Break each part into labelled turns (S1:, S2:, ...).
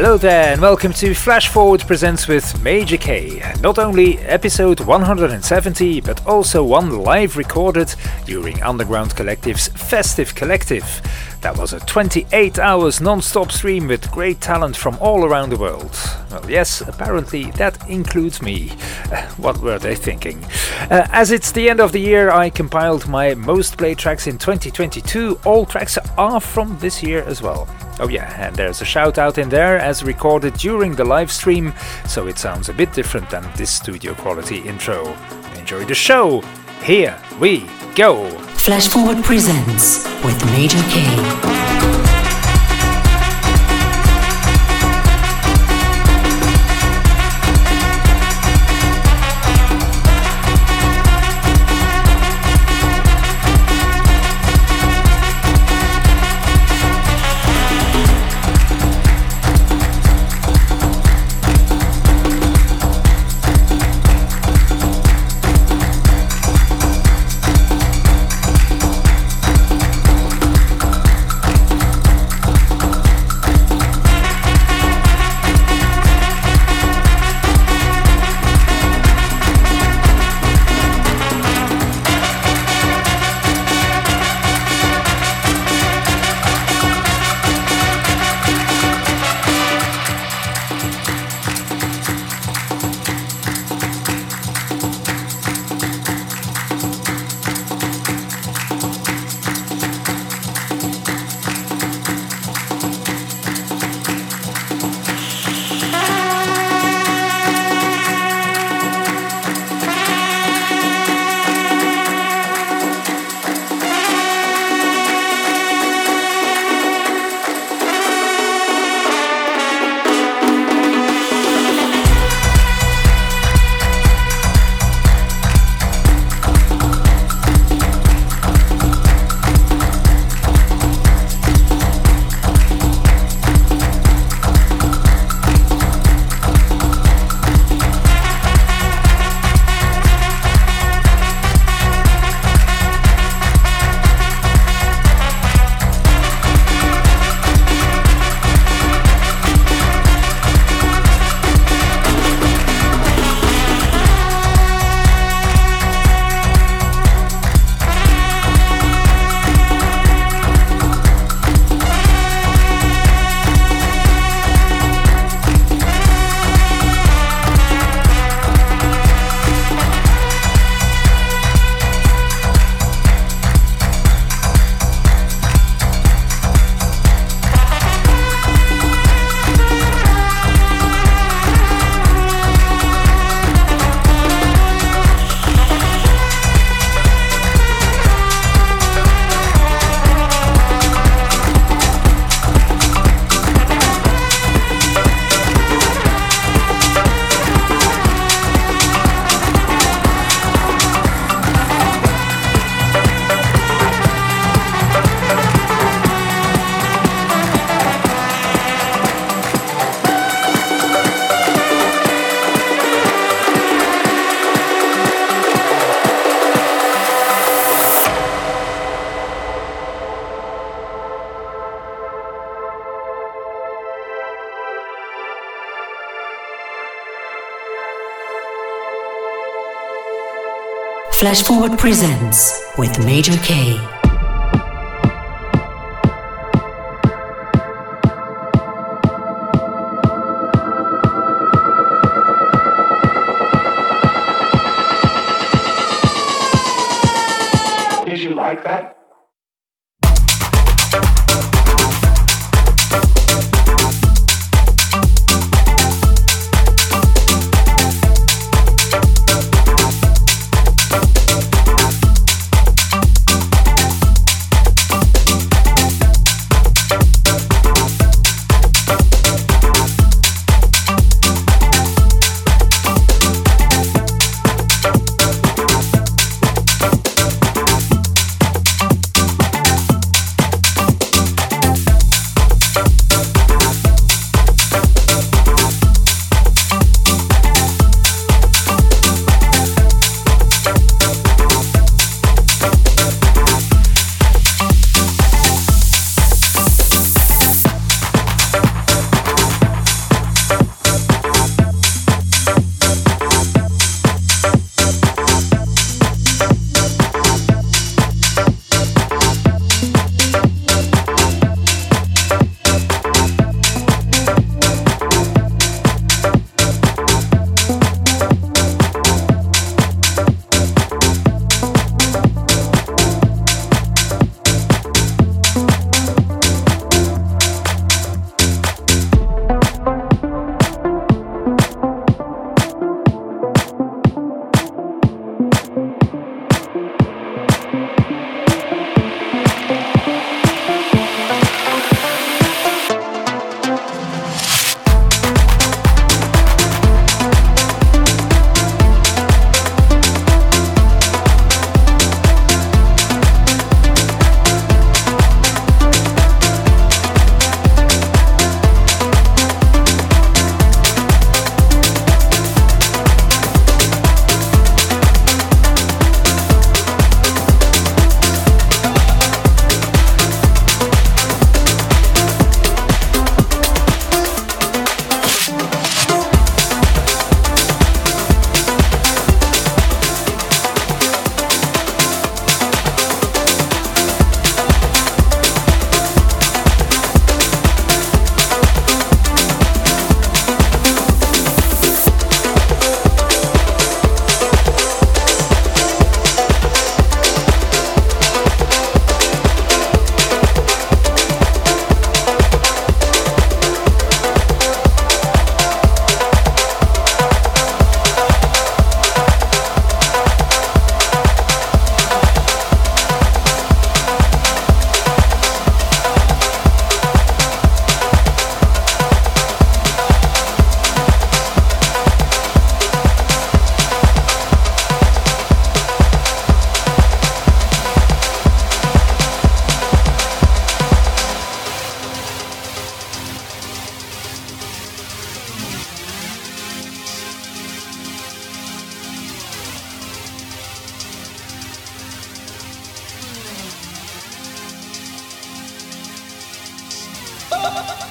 S1: Hello there, and welcome to Flash Forward Presents with Major K. Not only episode 170, but also one live recorded during Underground Collective's Festive Collective. That was a 28 hours non stop stream with great talent from all around the world. Well, yes, apparently that includes me. what were they thinking? Uh, as it's the end of the year, I compiled my most played tracks in 2022. All tracks are from this year as well. Oh, yeah, and there's a shout out in there as recorded during the live stream, so it sounds a bit different than this studio quality intro. Enjoy the show! Here we go!
S2: Flash Forward presents with Major K. Flash Forward presents with Major K.
S3: Flash Forward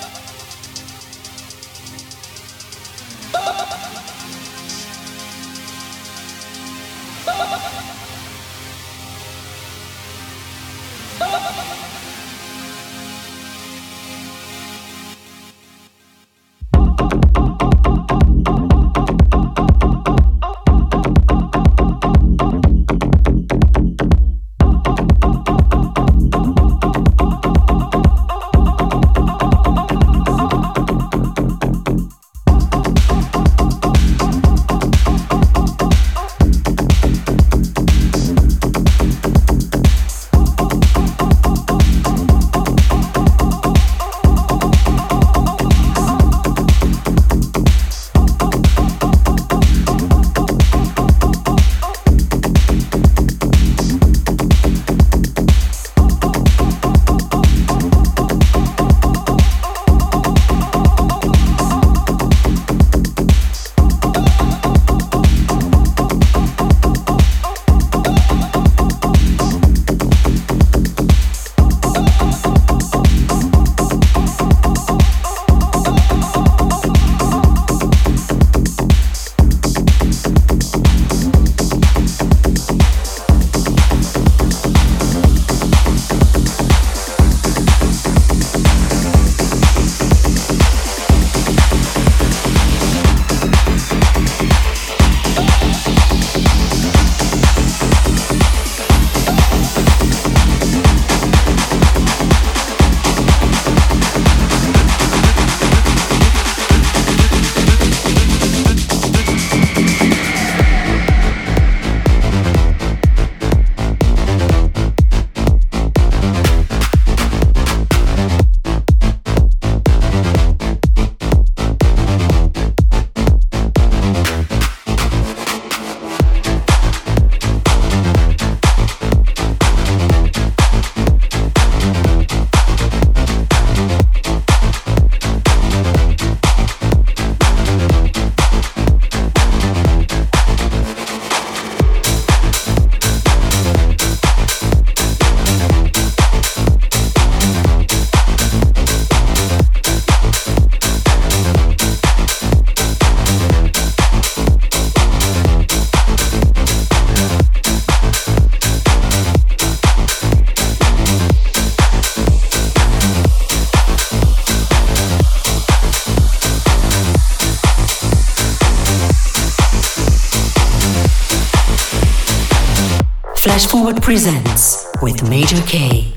S3: presents with Major K.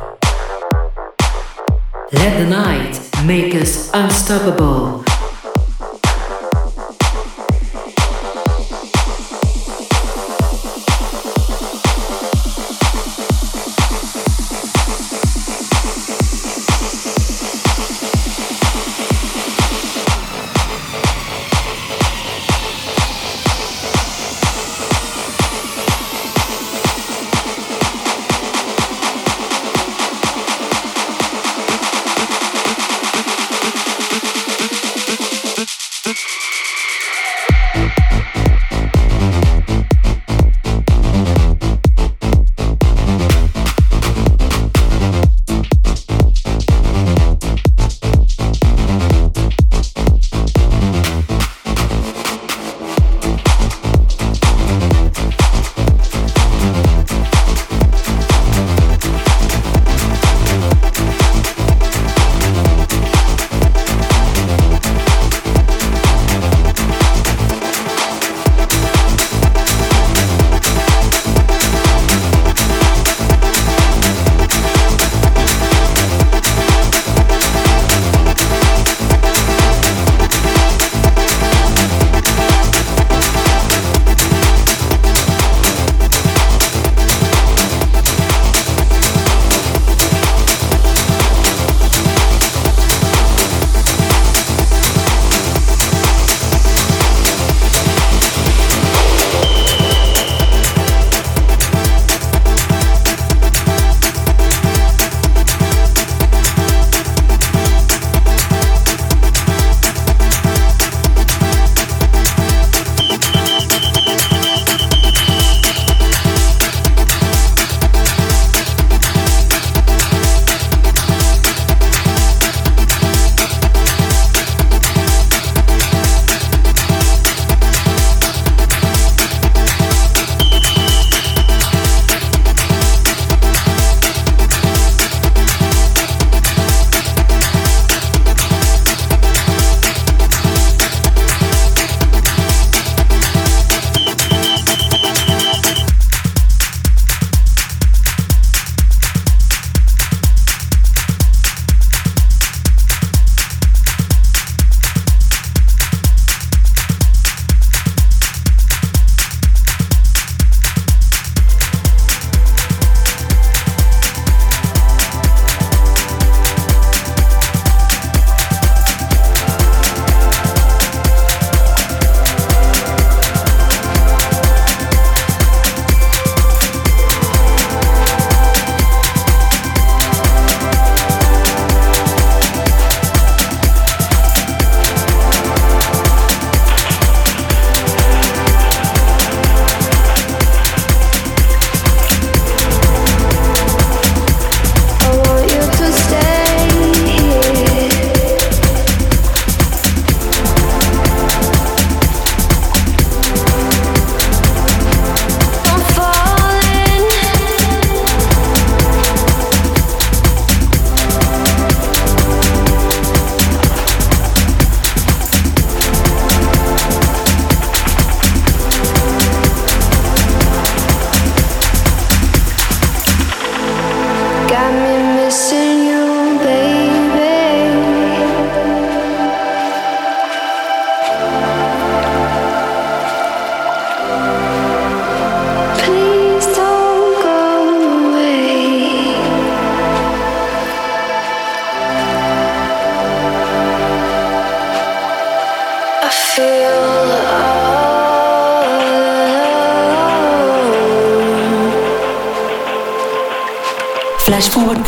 S3: Let the night make us unstoppable.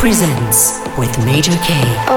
S4: Presents with Major K.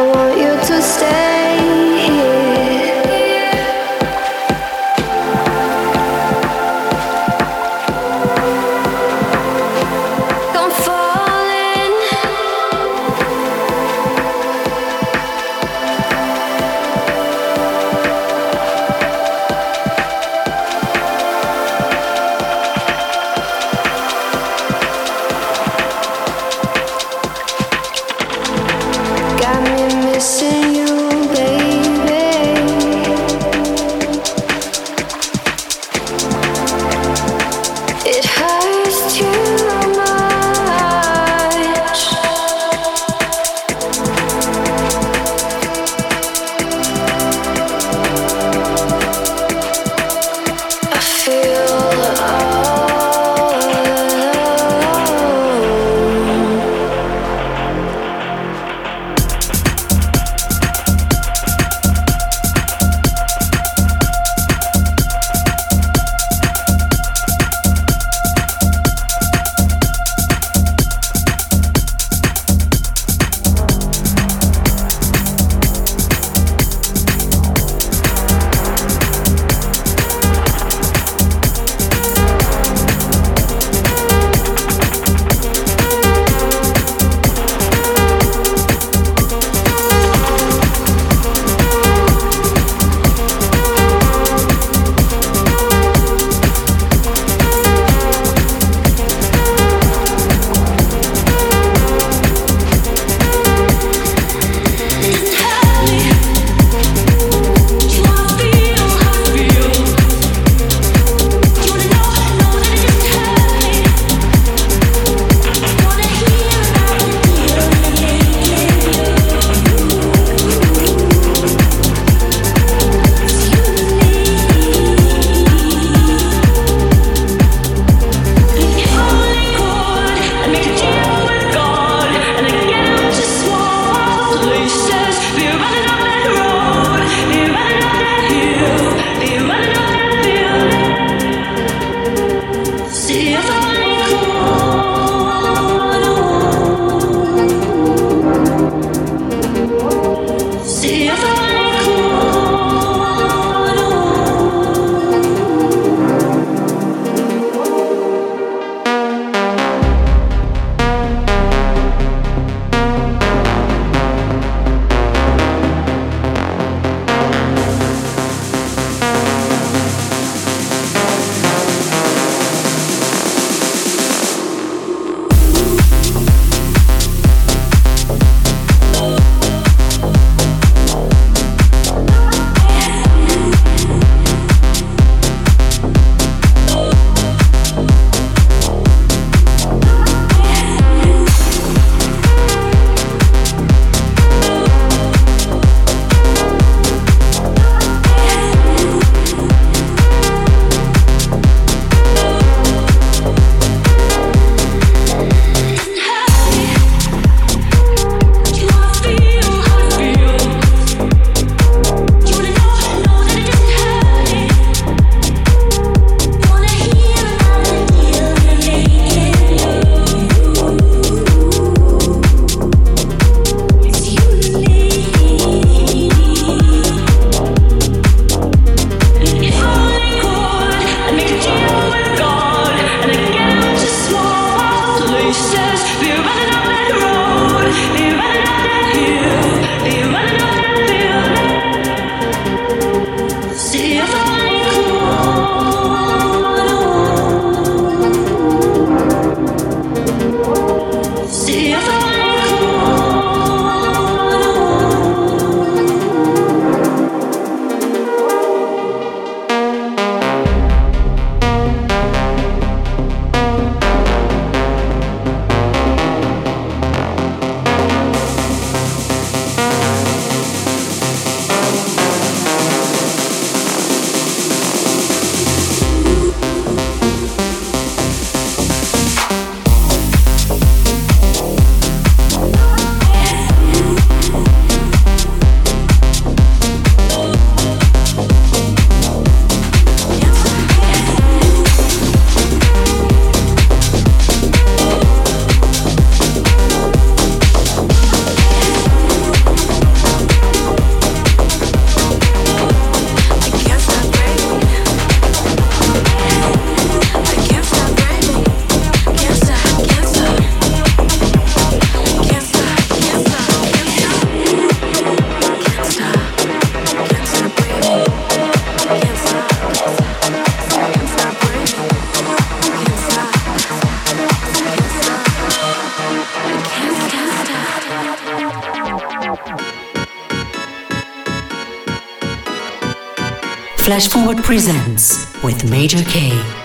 S5: Flash Forward presents with Major K.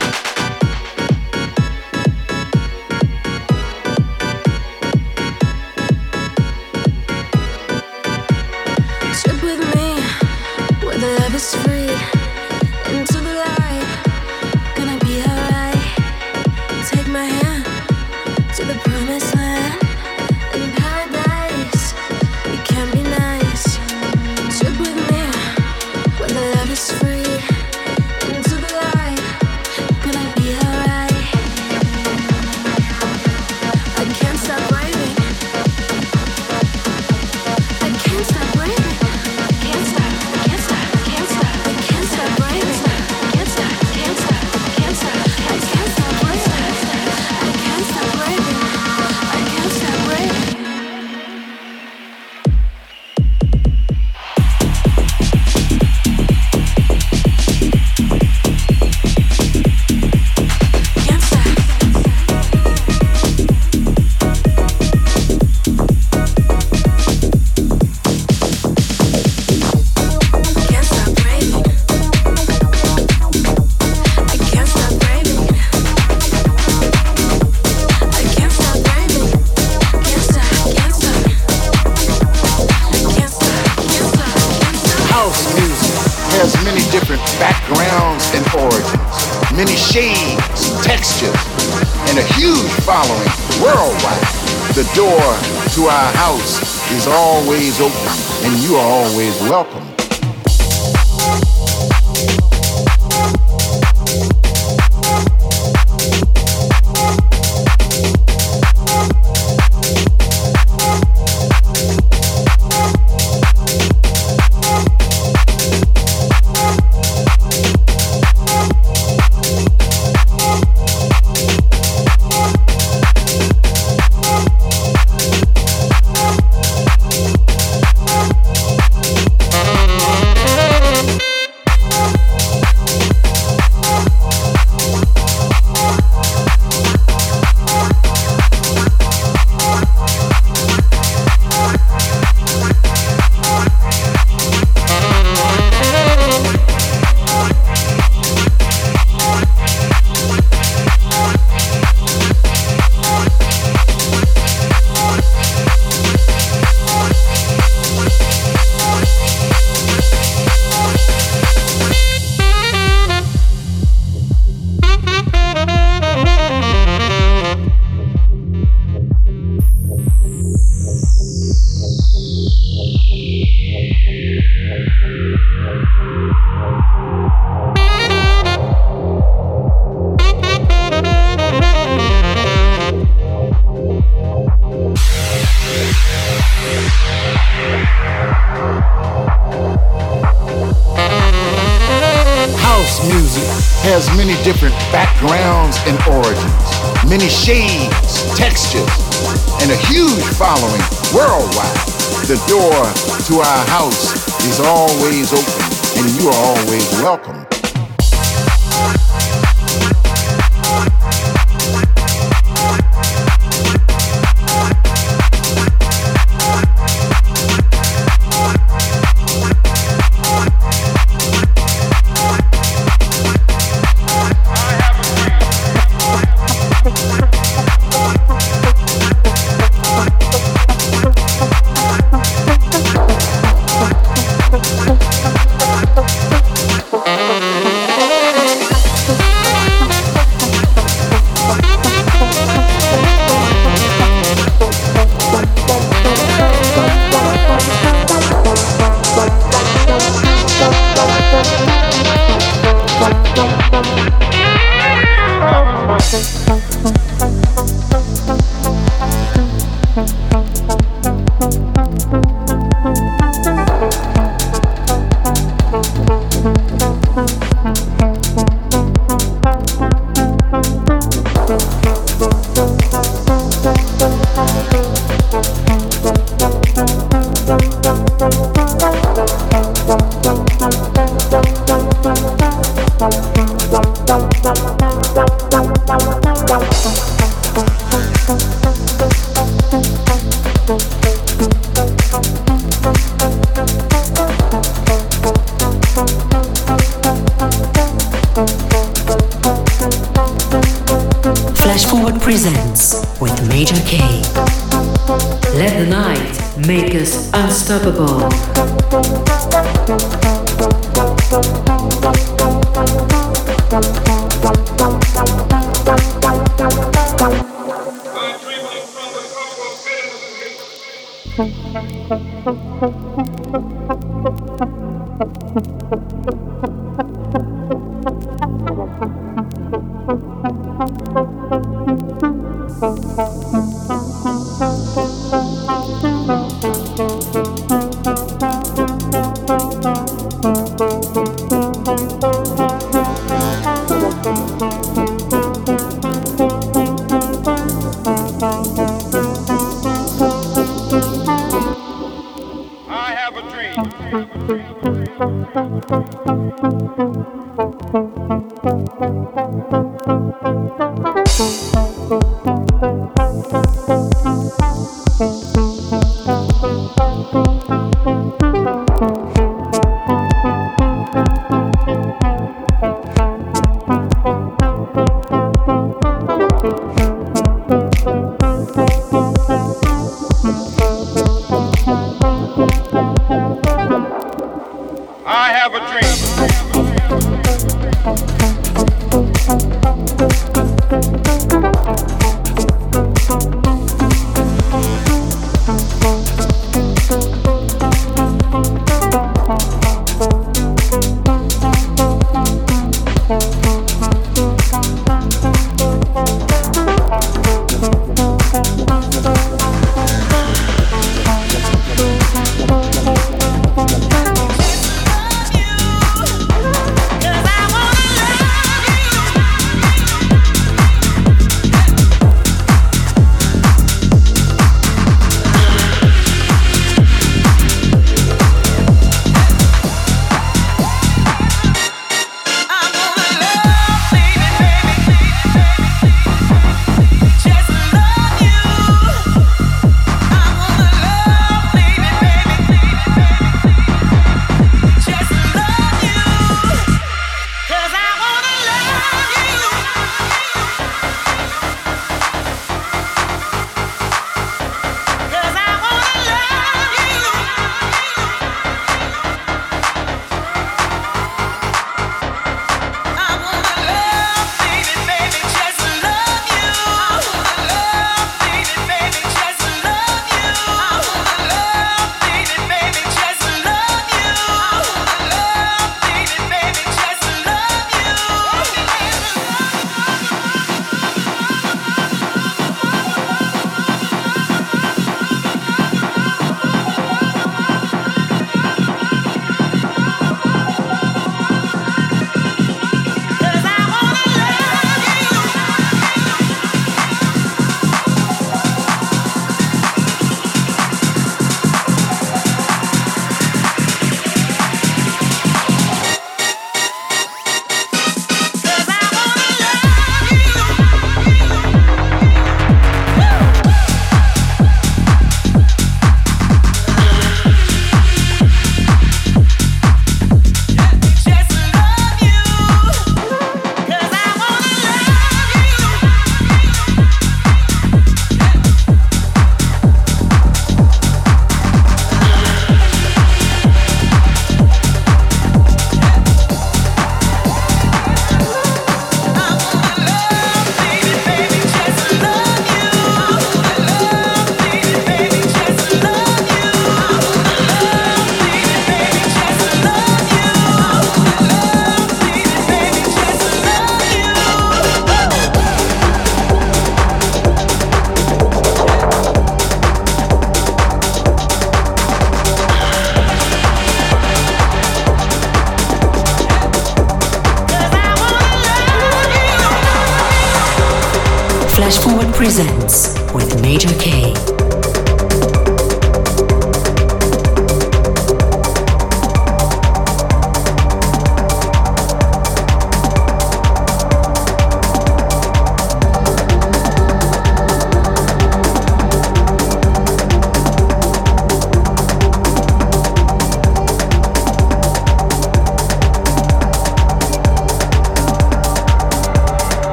S6: you are always welcome.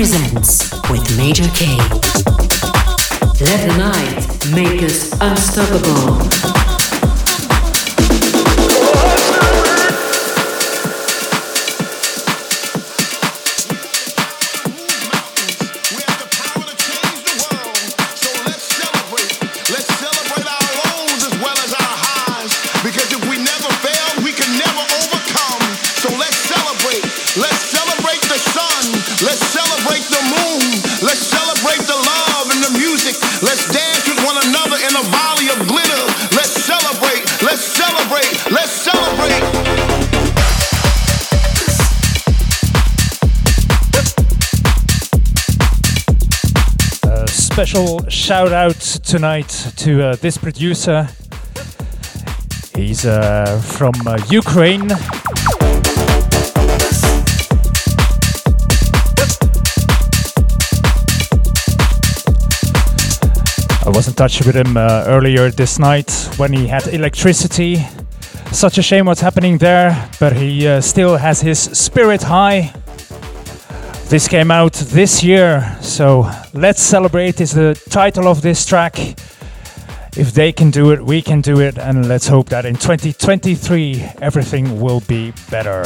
S7: presents with Major K. Let the night make us unstoppable.
S8: Special shout out tonight to uh, this producer. He's uh, from uh, Ukraine. I was in touch with him uh, earlier this night when he had electricity. Such a shame what's happening there, but he uh, still has his spirit high. This came out this year, so Let's Celebrate is the title of this track. If they can do it, we can do it, and let's hope that in 2023 everything will be better.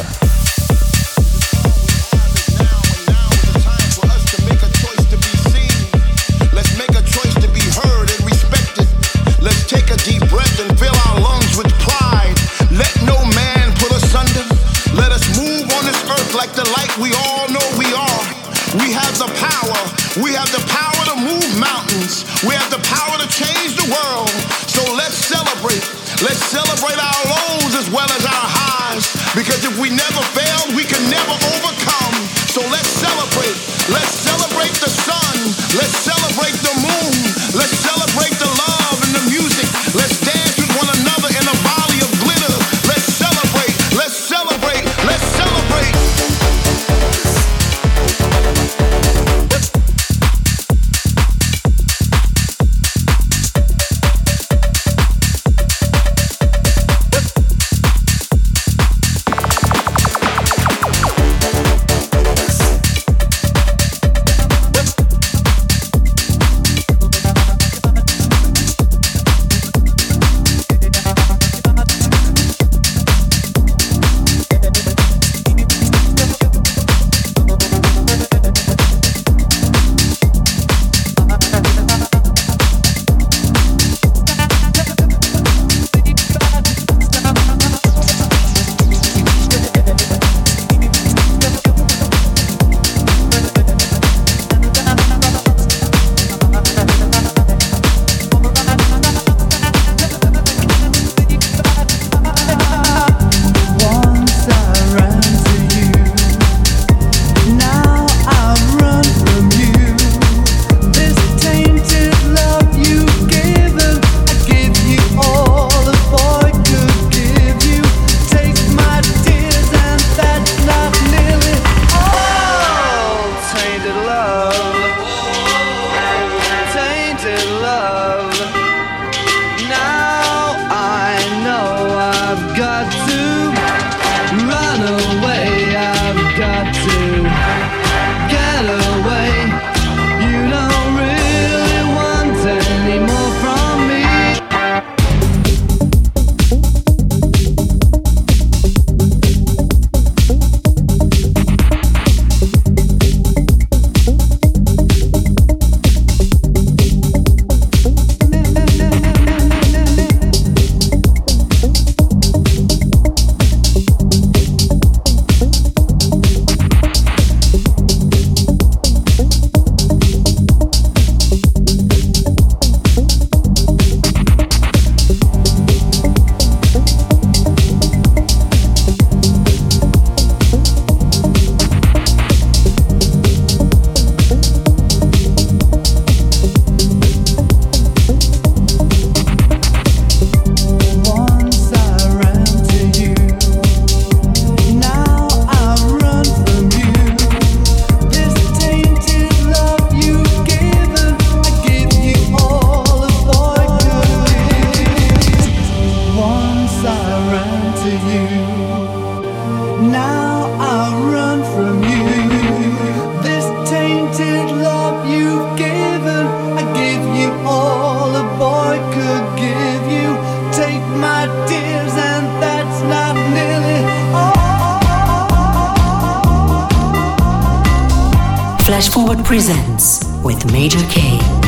S2: Flash Forward presents with Major K.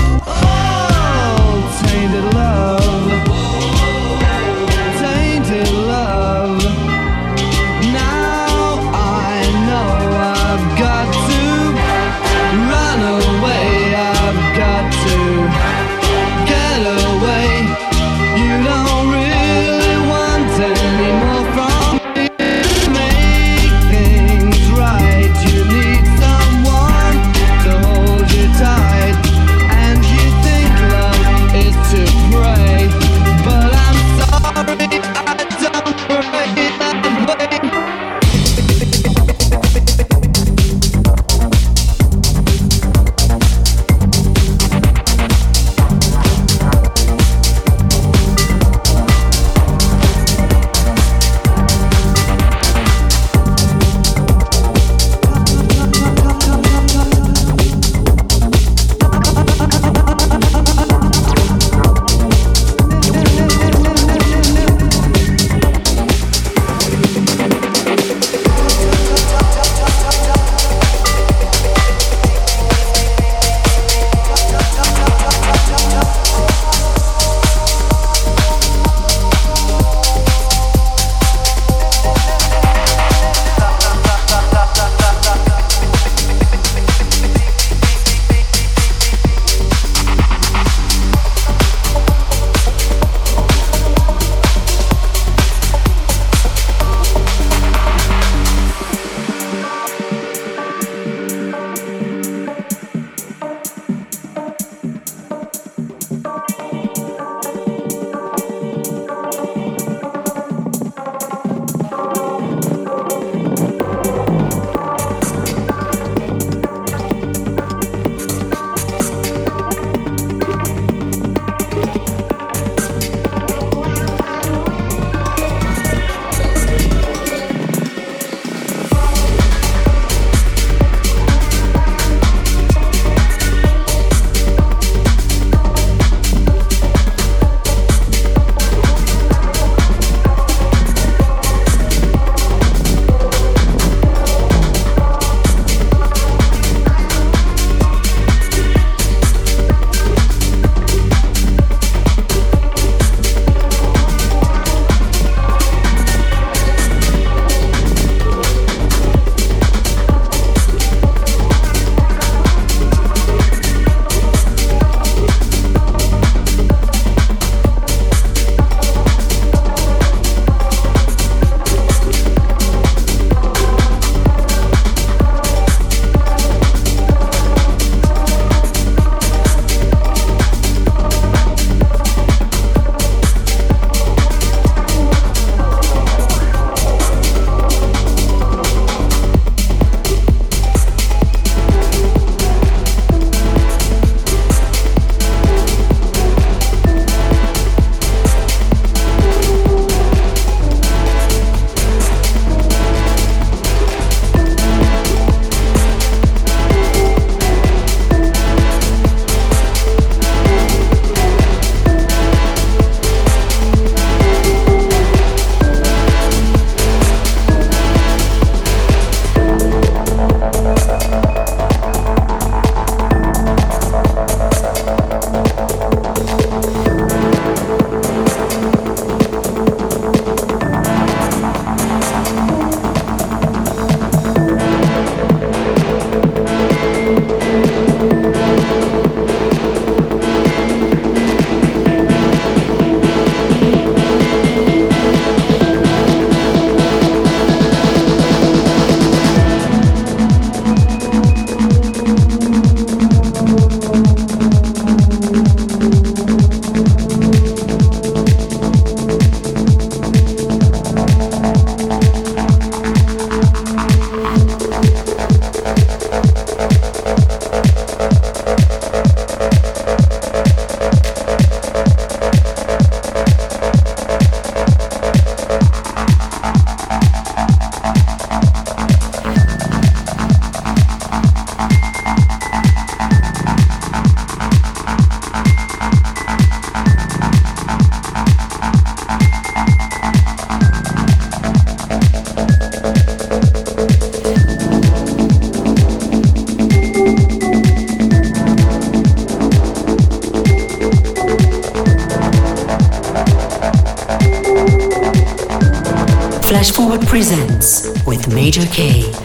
S9: Okay.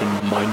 S9: mention my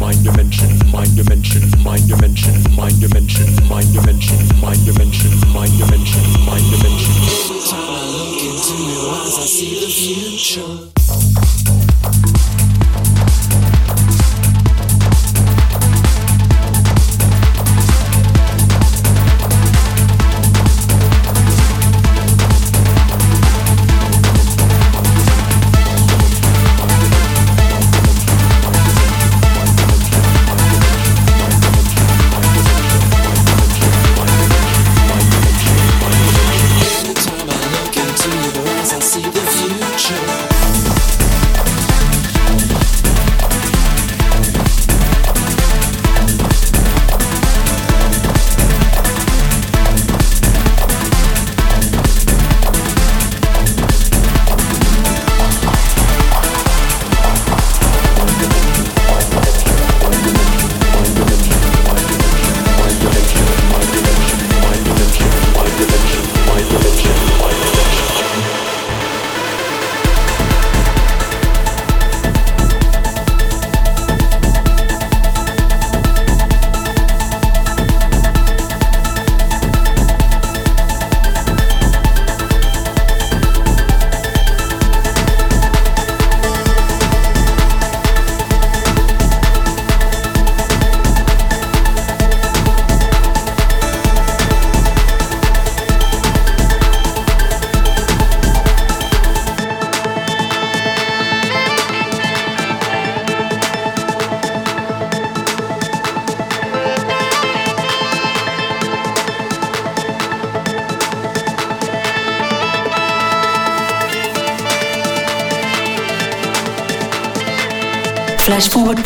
S9: mind dimension, mind dimension, mind dimension. Every time I look into your eyes, I see the future.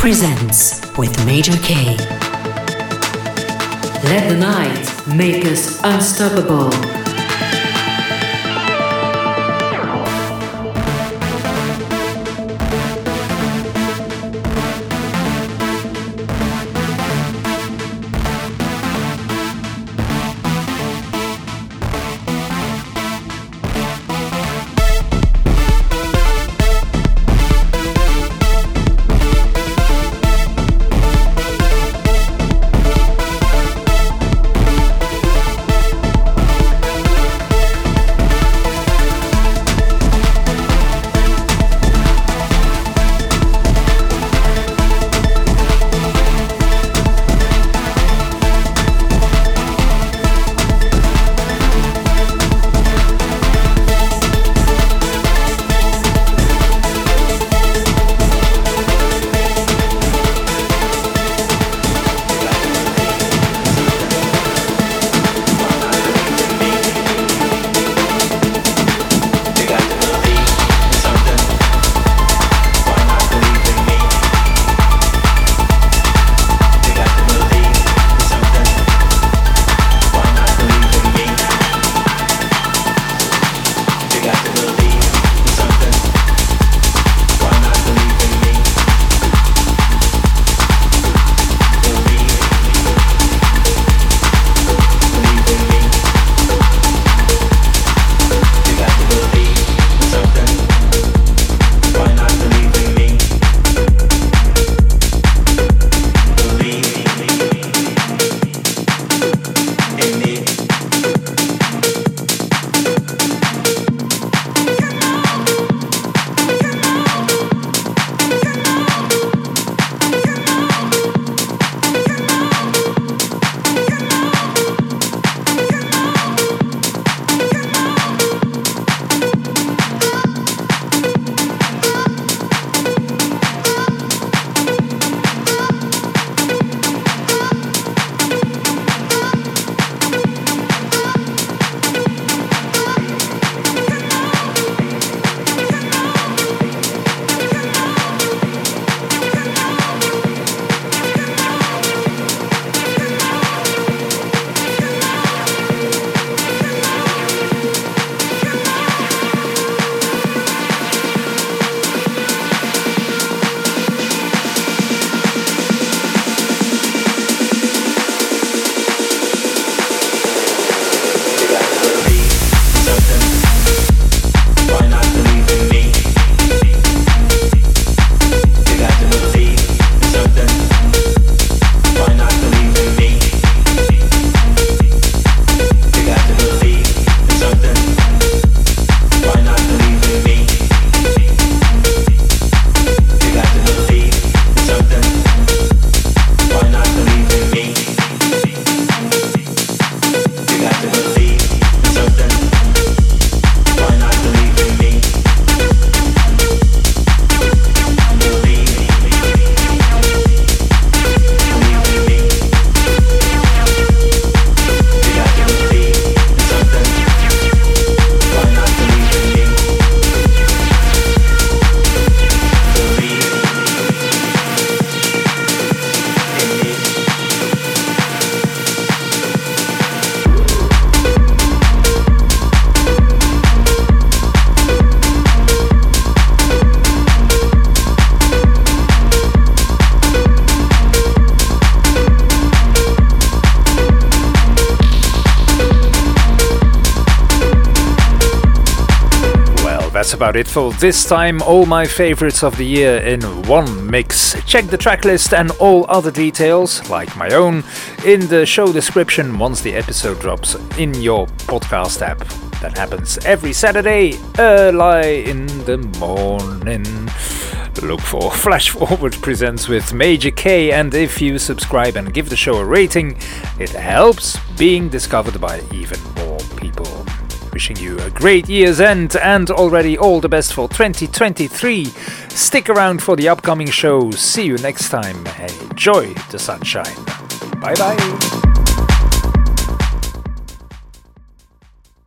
S2: Presents with Major K. Let the night make us unstoppable.
S1: About it for this time. All my favorites of the year in one mix. Check the tracklist and all other details, like my own, in the show description once the episode drops in your podcast app. That happens every Saturday, early in the morning. Look for Flash Forward Presents with Major K, and if you subscribe and give the show a rating, it helps being discovered by even. Wishing you a great year's end and already all the best for 2023. Stick around for the upcoming shows. See you next time enjoy the sunshine. Bye bye.